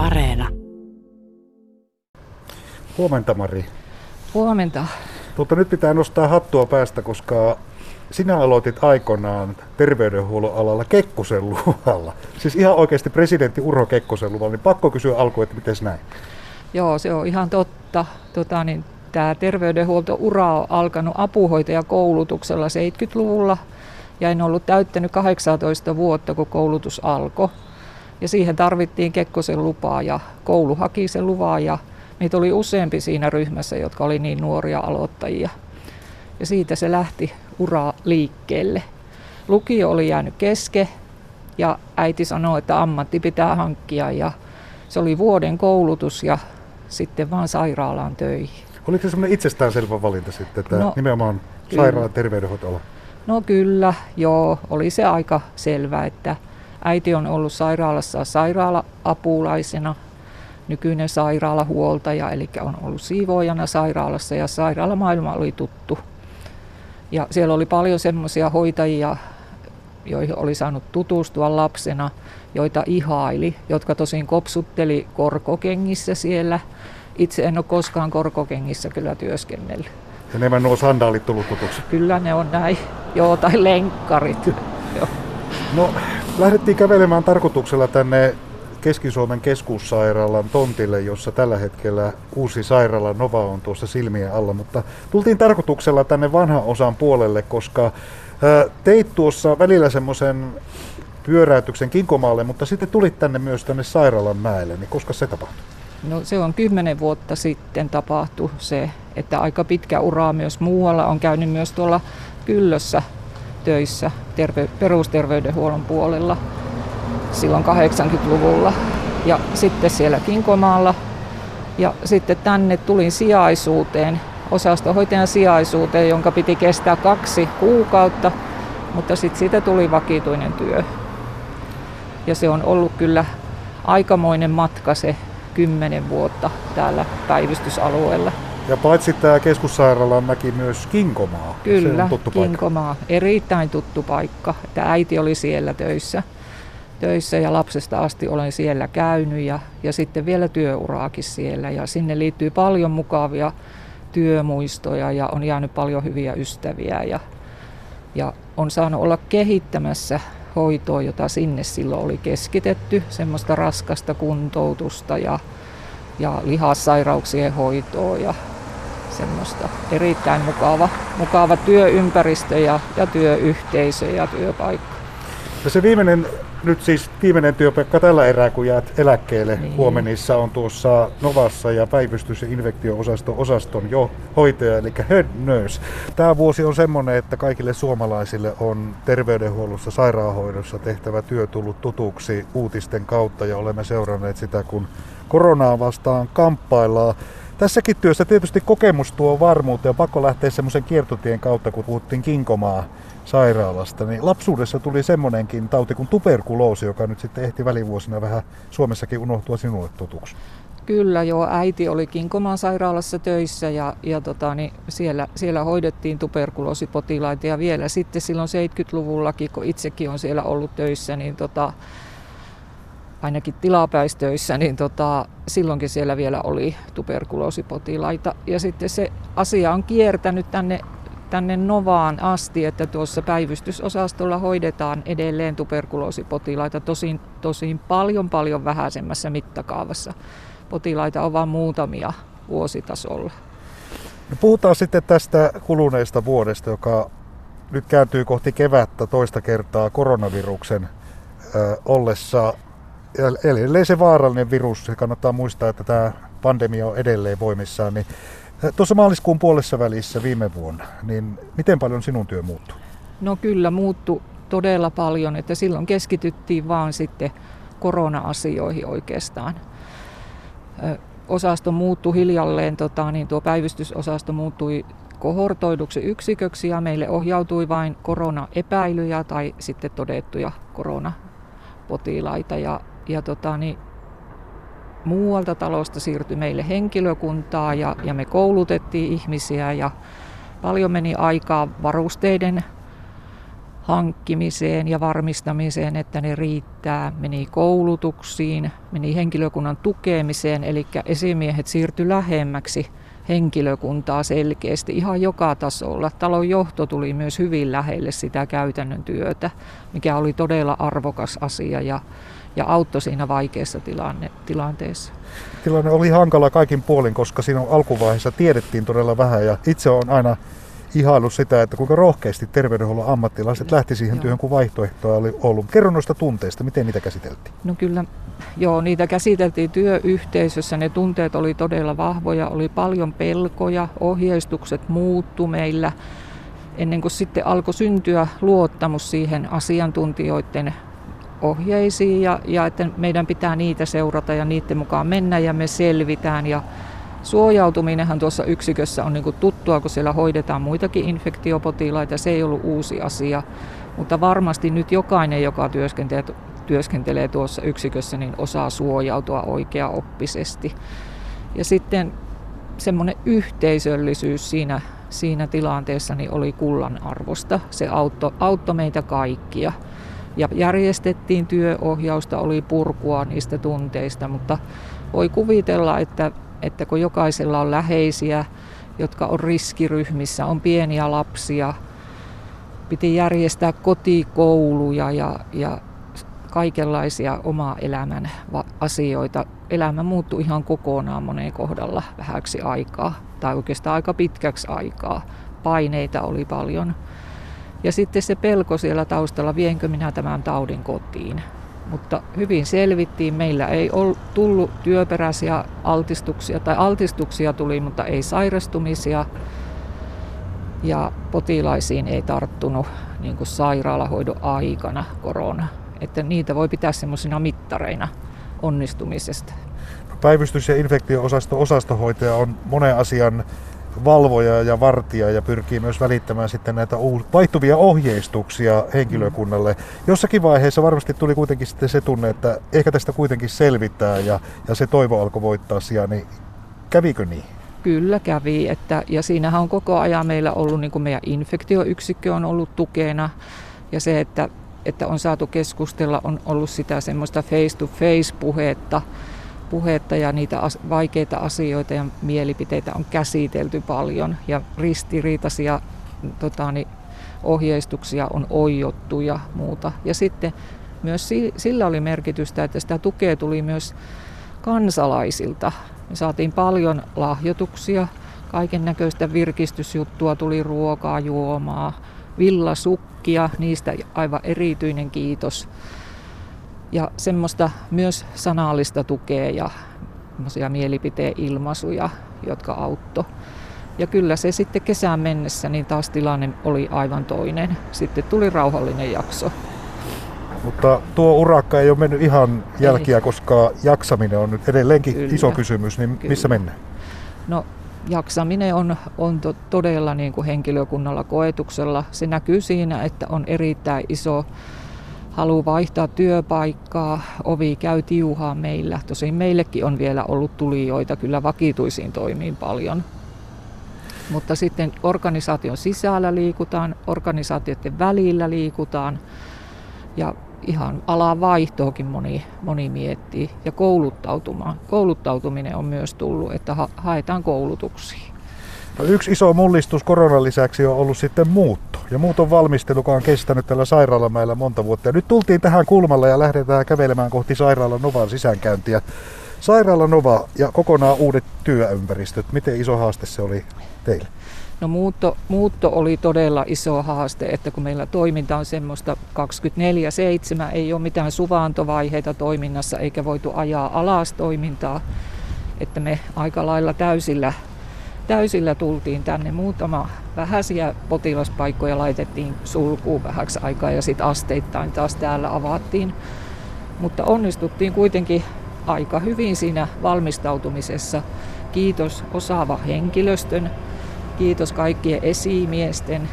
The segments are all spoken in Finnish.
Areena. Huomenta Mari. Huomenta. Tuota, nyt pitää nostaa hattua päästä, koska sinä aloitit aikoinaan terveydenhuollon alalla Kekkosen luvalla. Siis ihan oikeasti presidentti Urho Kekkosen luvalla, niin pakko kysyä alkuun, että miten näin? Joo, se on ihan totta. Tota, niin, tämä terveydenhuoltoura on alkanut apuhoitajakoulutuksella 70-luvulla ja en ollut täyttänyt 18 vuotta, kun koulutus alkoi. Ja siihen tarvittiin Kekkosen lupaa ja koulu haki sen luvaa ja meitä oli useampi siinä ryhmässä, jotka oli niin nuoria aloittajia. Ja siitä se lähti ura liikkeelle. Lukio oli jäänyt keske ja äiti sanoi, että ammatti pitää hankkia ja se oli vuoden koulutus ja sitten vaan sairaalaan töihin. Oliko se semmoinen itsestäänselvä valinta sitten, että no, nimenomaan sairaalan terveydenhoitoala? No kyllä, joo, oli se aika selvä, että äiti on ollut sairaalassa sairaala-apulaisena, nykyinen sairaalahuoltaja, eli on ollut siivoojana sairaalassa ja sairaalamaailma oli tuttu. Ja siellä oli paljon semmoisia hoitajia, joihin oli saanut tutustua lapsena, joita ihaili, jotka tosin kopsutteli korkokengissä siellä. Itse en ole koskaan korkokengissä kyllä työskennellyt. Enemmän nuo sandaalit tullut tutuksi? Kyllä ne on näin, joo, tai lenkkarit. joo. No, lähdettiin kävelemään tarkoituksella tänne Keski-Suomen keskussairaalan tontille, jossa tällä hetkellä uusi sairaala Nova on tuossa silmien alla, mutta tultiin tarkoituksella tänne vanhan osan puolelle, koska teit tuossa välillä semmoisen pyöräytyksen Kinkomaalle, mutta sitten tulit tänne myös tänne sairaalan mäelle, niin koska se tapahtui? No se on kymmenen vuotta sitten tapahtu se, että aika pitkä ura myös muualla. On käynyt myös tuolla Kyllössä töissä terve- perusterveydenhuollon puolella silloin 80-luvulla. Ja sitten siellä Kinkomaalla. Ja sitten tänne tulin sijaisuuteen, osastohoitajan sijaisuuteen, jonka piti kestää kaksi kuukautta, mutta sitten siitä tuli vakituinen työ. Ja se on ollut kyllä aikamoinen matka se kymmenen vuotta täällä päivystysalueella. Ja paitsi tämä keskussairaala näki myös Kinkomaa. Kyllä, se on tuttu Kinkomaa. Paikka. Erittäin tuttu paikka. Tämä äiti oli siellä töissä töissä ja lapsesta asti olen siellä käynyt ja, ja sitten vielä työuraakin siellä ja sinne liittyy paljon mukavia työmuistoja ja on jäänyt paljon hyviä ystäviä ja, ja on saanut olla kehittämässä hoitoa, jota sinne silloin oli keskitetty, semmoista raskasta kuntoutusta ja, ja lihassairauksien hoitoa ja semmoista erittäin mukava, mukava työympäristö ja, ja työyhteisö ja työpaikka. Ja se viimeinen nyt siis viimeinen työpaikka tällä erää, kun jäät eläkkeelle niin. huomenissa, on tuossa Novassa ja päivystys- ja infektio-osaston osaston jo hoitaja, eli head nurse. Tämä vuosi on semmoinen, että kaikille suomalaisille on terveydenhuollossa, sairaanhoidossa tehtävä työ tullut tutuksi uutisten kautta ja olemme seuranneet sitä, kun koronaa vastaan kamppaillaan. Tässäkin työssä tietysti kokemus tuo varmuutta ja pakko lähteä semmoisen kiertotien kautta, kun puhuttiin Kinkomaa sairaalasta, niin lapsuudessa tuli semmoinenkin tauti kuin tuberkuloosi, joka nyt sitten ehti välivuosina vähän Suomessakin unohtua sinulle tutuksi. Kyllä joo, äiti oli Kinkomaan sairaalassa töissä ja, ja tota, niin siellä, siellä hoidettiin tuberkuloosipotilaita ja vielä sitten silloin 70-luvullakin, kun itsekin on siellä ollut töissä, niin tota, ainakin tilapäistöissä, niin tota, silloinkin siellä vielä oli tuberkuloosipotilaita. Ja sitten se asia on kiertänyt tänne tänne Novaan asti, että tuossa päivystysosastolla hoidetaan edelleen tuberkuloosipotilaita, tosin, tosin paljon paljon vähäisemmässä mittakaavassa. Potilaita on vain muutamia vuositasolla. No puhutaan sitten tästä kuluneesta vuodesta, joka nyt kääntyy kohti kevättä toista kertaa koronaviruksen ollessa edelleen se vaarallinen virus. Se kannattaa muistaa, että tämä pandemia on edelleen voimissaan. Niin Tuossa maaliskuun puolessa välissä viime vuonna, niin miten paljon sinun työ muuttui? No kyllä muuttu todella paljon, että silloin keskityttiin vaan sitten korona-asioihin oikeastaan. Osasto muuttui hiljalleen, tota, niin tuo päivystysosasto muuttui kohortoiduksi yksiköksi ja meille ohjautui vain koronaepäilyjä tai sitten todettuja koronapotilaita. Ja, ja tota, niin muualta talosta siirtyi meille henkilökuntaa ja, ja me koulutettiin ihmisiä ja paljon meni aikaa varusteiden hankkimiseen ja varmistamiseen, että ne riittää. Meni koulutuksiin, meni henkilökunnan tukemiseen, eli esimiehet siirtyi lähemmäksi henkilökuntaa selkeästi ihan joka tasolla. Talon johto tuli myös hyvin lähelle sitä käytännön työtä, mikä oli todella arvokas asia ja, ja auttoi siinä vaikeassa tilanne, tilanteessa. Tilanne oli hankala kaikin puolin, koska siinä alkuvaiheessa tiedettiin todella vähän ja itse on aina ihailu sitä, että kuinka rohkeasti terveydenhuollon ammattilaiset lähti siihen joo. työhön, kun vaihtoehtoa oli ollut. Kerro noista tunteista, miten niitä käsiteltiin? No kyllä, joo, niitä käsiteltiin työyhteisössä. Ne tunteet oli todella vahvoja, oli paljon pelkoja, ohjeistukset muuttu meillä ennen kuin sitten alkoi syntyä luottamus siihen asiantuntijoiden ohjeisiin ja, ja että meidän pitää niitä seurata ja niiden mukaan mennä ja me selvitään ja Suojautuminenhan tuossa yksikössä on niin tuttua, kun siellä hoidetaan muitakin infektiopotilaita. Se ei ollut uusi asia, mutta varmasti nyt jokainen, joka työskentelee, työskentelee tuossa yksikössä, niin osaa suojautua oikeaoppisesti. Ja sitten semmoinen yhteisöllisyys siinä, siinä tilanteessa niin oli kullan arvosta. Se auttoi, auttoi meitä kaikkia. Ja järjestettiin työohjausta, oli purkua niistä tunteista, mutta voi kuvitella, että että kun jokaisella on läheisiä, jotka on riskiryhmissä, on pieniä lapsia, piti järjestää kotikouluja ja, ja kaikenlaisia oma elämän asioita. Elämä muuttui ihan kokonaan moneen kohdalla vähäksi aikaa, tai oikeastaan aika pitkäksi aikaa. Paineita oli paljon. Ja sitten se pelko siellä taustalla, vienkö minä tämän taudin kotiin mutta hyvin selvittiin. Meillä ei ollut tullut työperäisiä altistuksia, tai altistuksia tuli, mutta ei sairastumisia. Ja potilaisiin ei tarttunut niin kuin sairaalahoidon aikana korona. Että niitä voi pitää semmoisina mittareina onnistumisesta. Päivystys- ja infektio-osasto osastohoitaja on monen asian valvoja ja vartija ja pyrkii myös välittämään sitten näitä vaihtuvia ohjeistuksia henkilökunnalle. Jossakin vaiheessa varmasti tuli kuitenkin sitten se tunne, että ehkä tästä kuitenkin selvittää ja, ja se toivo alkoi voittaa sijaan, niin kävikö niin? Kyllä kävi, että, ja siinähän on koko ajan meillä ollut, niin kuin meidän infektioyksikkö on ollut tukena, ja se, että, että on saatu keskustella, on ollut sitä semmoista face-to-face-puhetta, puhetta ja niitä as- vaikeita asioita ja mielipiteitä on käsitelty paljon ja ristiriitaisia tota, niin, ohjeistuksia on oijottu ja muuta. Ja sitten myös si- sillä oli merkitystä, että sitä tukea tuli myös kansalaisilta. Me saatiin paljon lahjoituksia, kaiken näköistä virkistysjuttua, tuli ruokaa, juomaa, villasukkia, niistä aivan erityinen kiitos ja semmoista myös sanallista tukea ja mielipiteen ilmaisuja, jotka auttoi. Ja kyllä se sitten kesään mennessä, niin taas tilanne oli aivan toinen. Sitten tuli rauhallinen jakso. Mutta tuo urakka ei ole mennyt ihan jälkiä, ei. koska jaksaminen on nyt edelleenkin kyllä, iso kysymys, niin kyllä. missä mennään? No jaksaminen on, on to, todella niin kuin henkilökunnalla koetuksella. Se näkyy siinä, että on erittäin iso halu vaihtaa työpaikkaa, ovi käy tiuhaa meillä. Tosin meillekin on vielä ollut tulijoita kyllä vakituisiin toimiin paljon. Mutta sitten organisaation sisällä liikutaan, organisaatioiden välillä liikutaan ja ihan alan vaihtoakin moni, moni miettii. Ja kouluttautuminen on myös tullut, että ha- haetaan koulutuksia. No yksi iso mullistus koronan lisäksi on ollut sitten muutto. Ja muuton valmistelu, joka on kestänyt tällä Sairaalamäellä monta vuotta. Ja nyt tultiin tähän kulmalle ja lähdetään kävelemään kohti Sairaala Novan sisäänkäyntiä. Sairaala Nova ja kokonaan uudet työympäristöt. Miten iso haaste se oli teille? No muutto, muutto oli todella iso haaste, että kun meillä toiminta on semmoista 24-7, ei ole mitään suvaantovaiheita toiminnassa eikä voitu ajaa alas toimintaa, että me aika lailla täysillä täysillä tultiin tänne. Muutama vähäisiä potilaspaikkoja laitettiin sulkuun vähäksi aikaa ja sitten asteittain taas täällä avattiin. Mutta onnistuttiin kuitenkin aika hyvin siinä valmistautumisessa. Kiitos osaava henkilöstön, kiitos kaikkien esimiesten,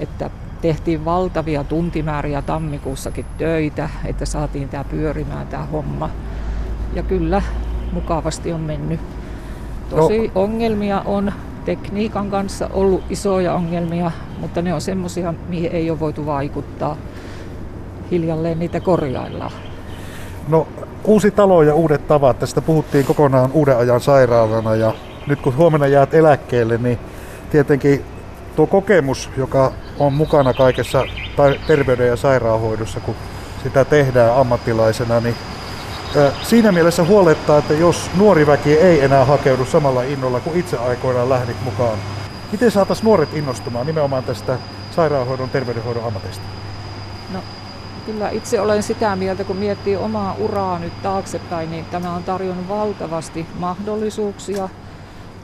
että tehtiin valtavia tuntimääriä tammikuussakin töitä, että saatiin tämä pyörimään tämä homma. Ja kyllä, mukavasti on mennyt. Tosi no. ongelmia on, tekniikan kanssa ollut isoja ongelmia, mutta ne on semmoisia, mihin ei ole voitu vaikuttaa. Hiljalleen niitä korjaillaan. No uusi talo ja uudet tavat, tästä puhuttiin kokonaan uuden ajan sairaalana ja nyt kun huomenna jäät eläkkeelle, niin tietenkin tuo kokemus, joka on mukana kaikessa terveyden ja sairaanhoidossa, kun sitä tehdään ammattilaisena, niin siinä mielessä huolettaa, että jos nuori väki ei enää hakeudu samalla innolla kuin itse aikoinaan lähdit mukaan, miten saataisiin nuoret innostumaan nimenomaan tästä sairaanhoidon, terveydenhoidon ammatista? No, kyllä itse olen sitä mieltä, kun miettii omaa uraa nyt taaksepäin, niin tämä on tarjonnut valtavasti mahdollisuuksia.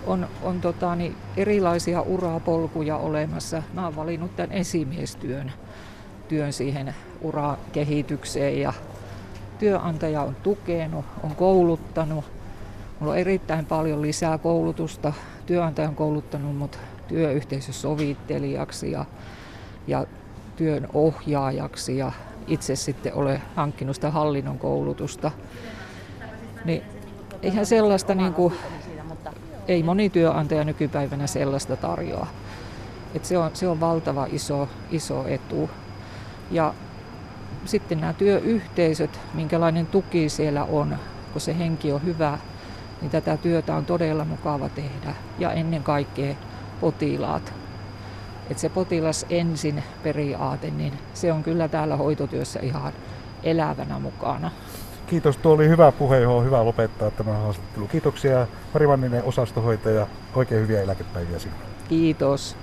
On, on tota, niin erilaisia urapolkuja olemassa. Mä olen valinnut tämän esimiestyön työn siihen urakehitykseen ja työnantaja on tukenut, on kouluttanut. Mulla on erittäin paljon lisää koulutusta. Työnantaja on kouluttanut mut työyhteisösovittelijaksi ja, ja työn ohjaajaksi ja itse sitten olen hankkinut sitä hallinnon koulutusta. Niin eihän sellaista niin kuin, ei moni työnantaja nykypäivänä sellaista tarjoa. Et se, on, se on valtava iso, iso etu. Ja sitten nämä työyhteisöt, minkälainen tuki siellä on, kun se henki on hyvä, niin tätä työtä on todella mukava tehdä. Ja ennen kaikkea potilaat. Että se potilas ensin periaate, niin se on kyllä täällä hoitotyössä ihan elävänä mukana. Kiitos, tuo oli hyvä puhe, johon on hyvä lopettaa tämä haastattelu. Kiitoksia Mari Vanninen, osastohoitaja. Oikein hyviä eläkepäiviä sinulle. Kiitos.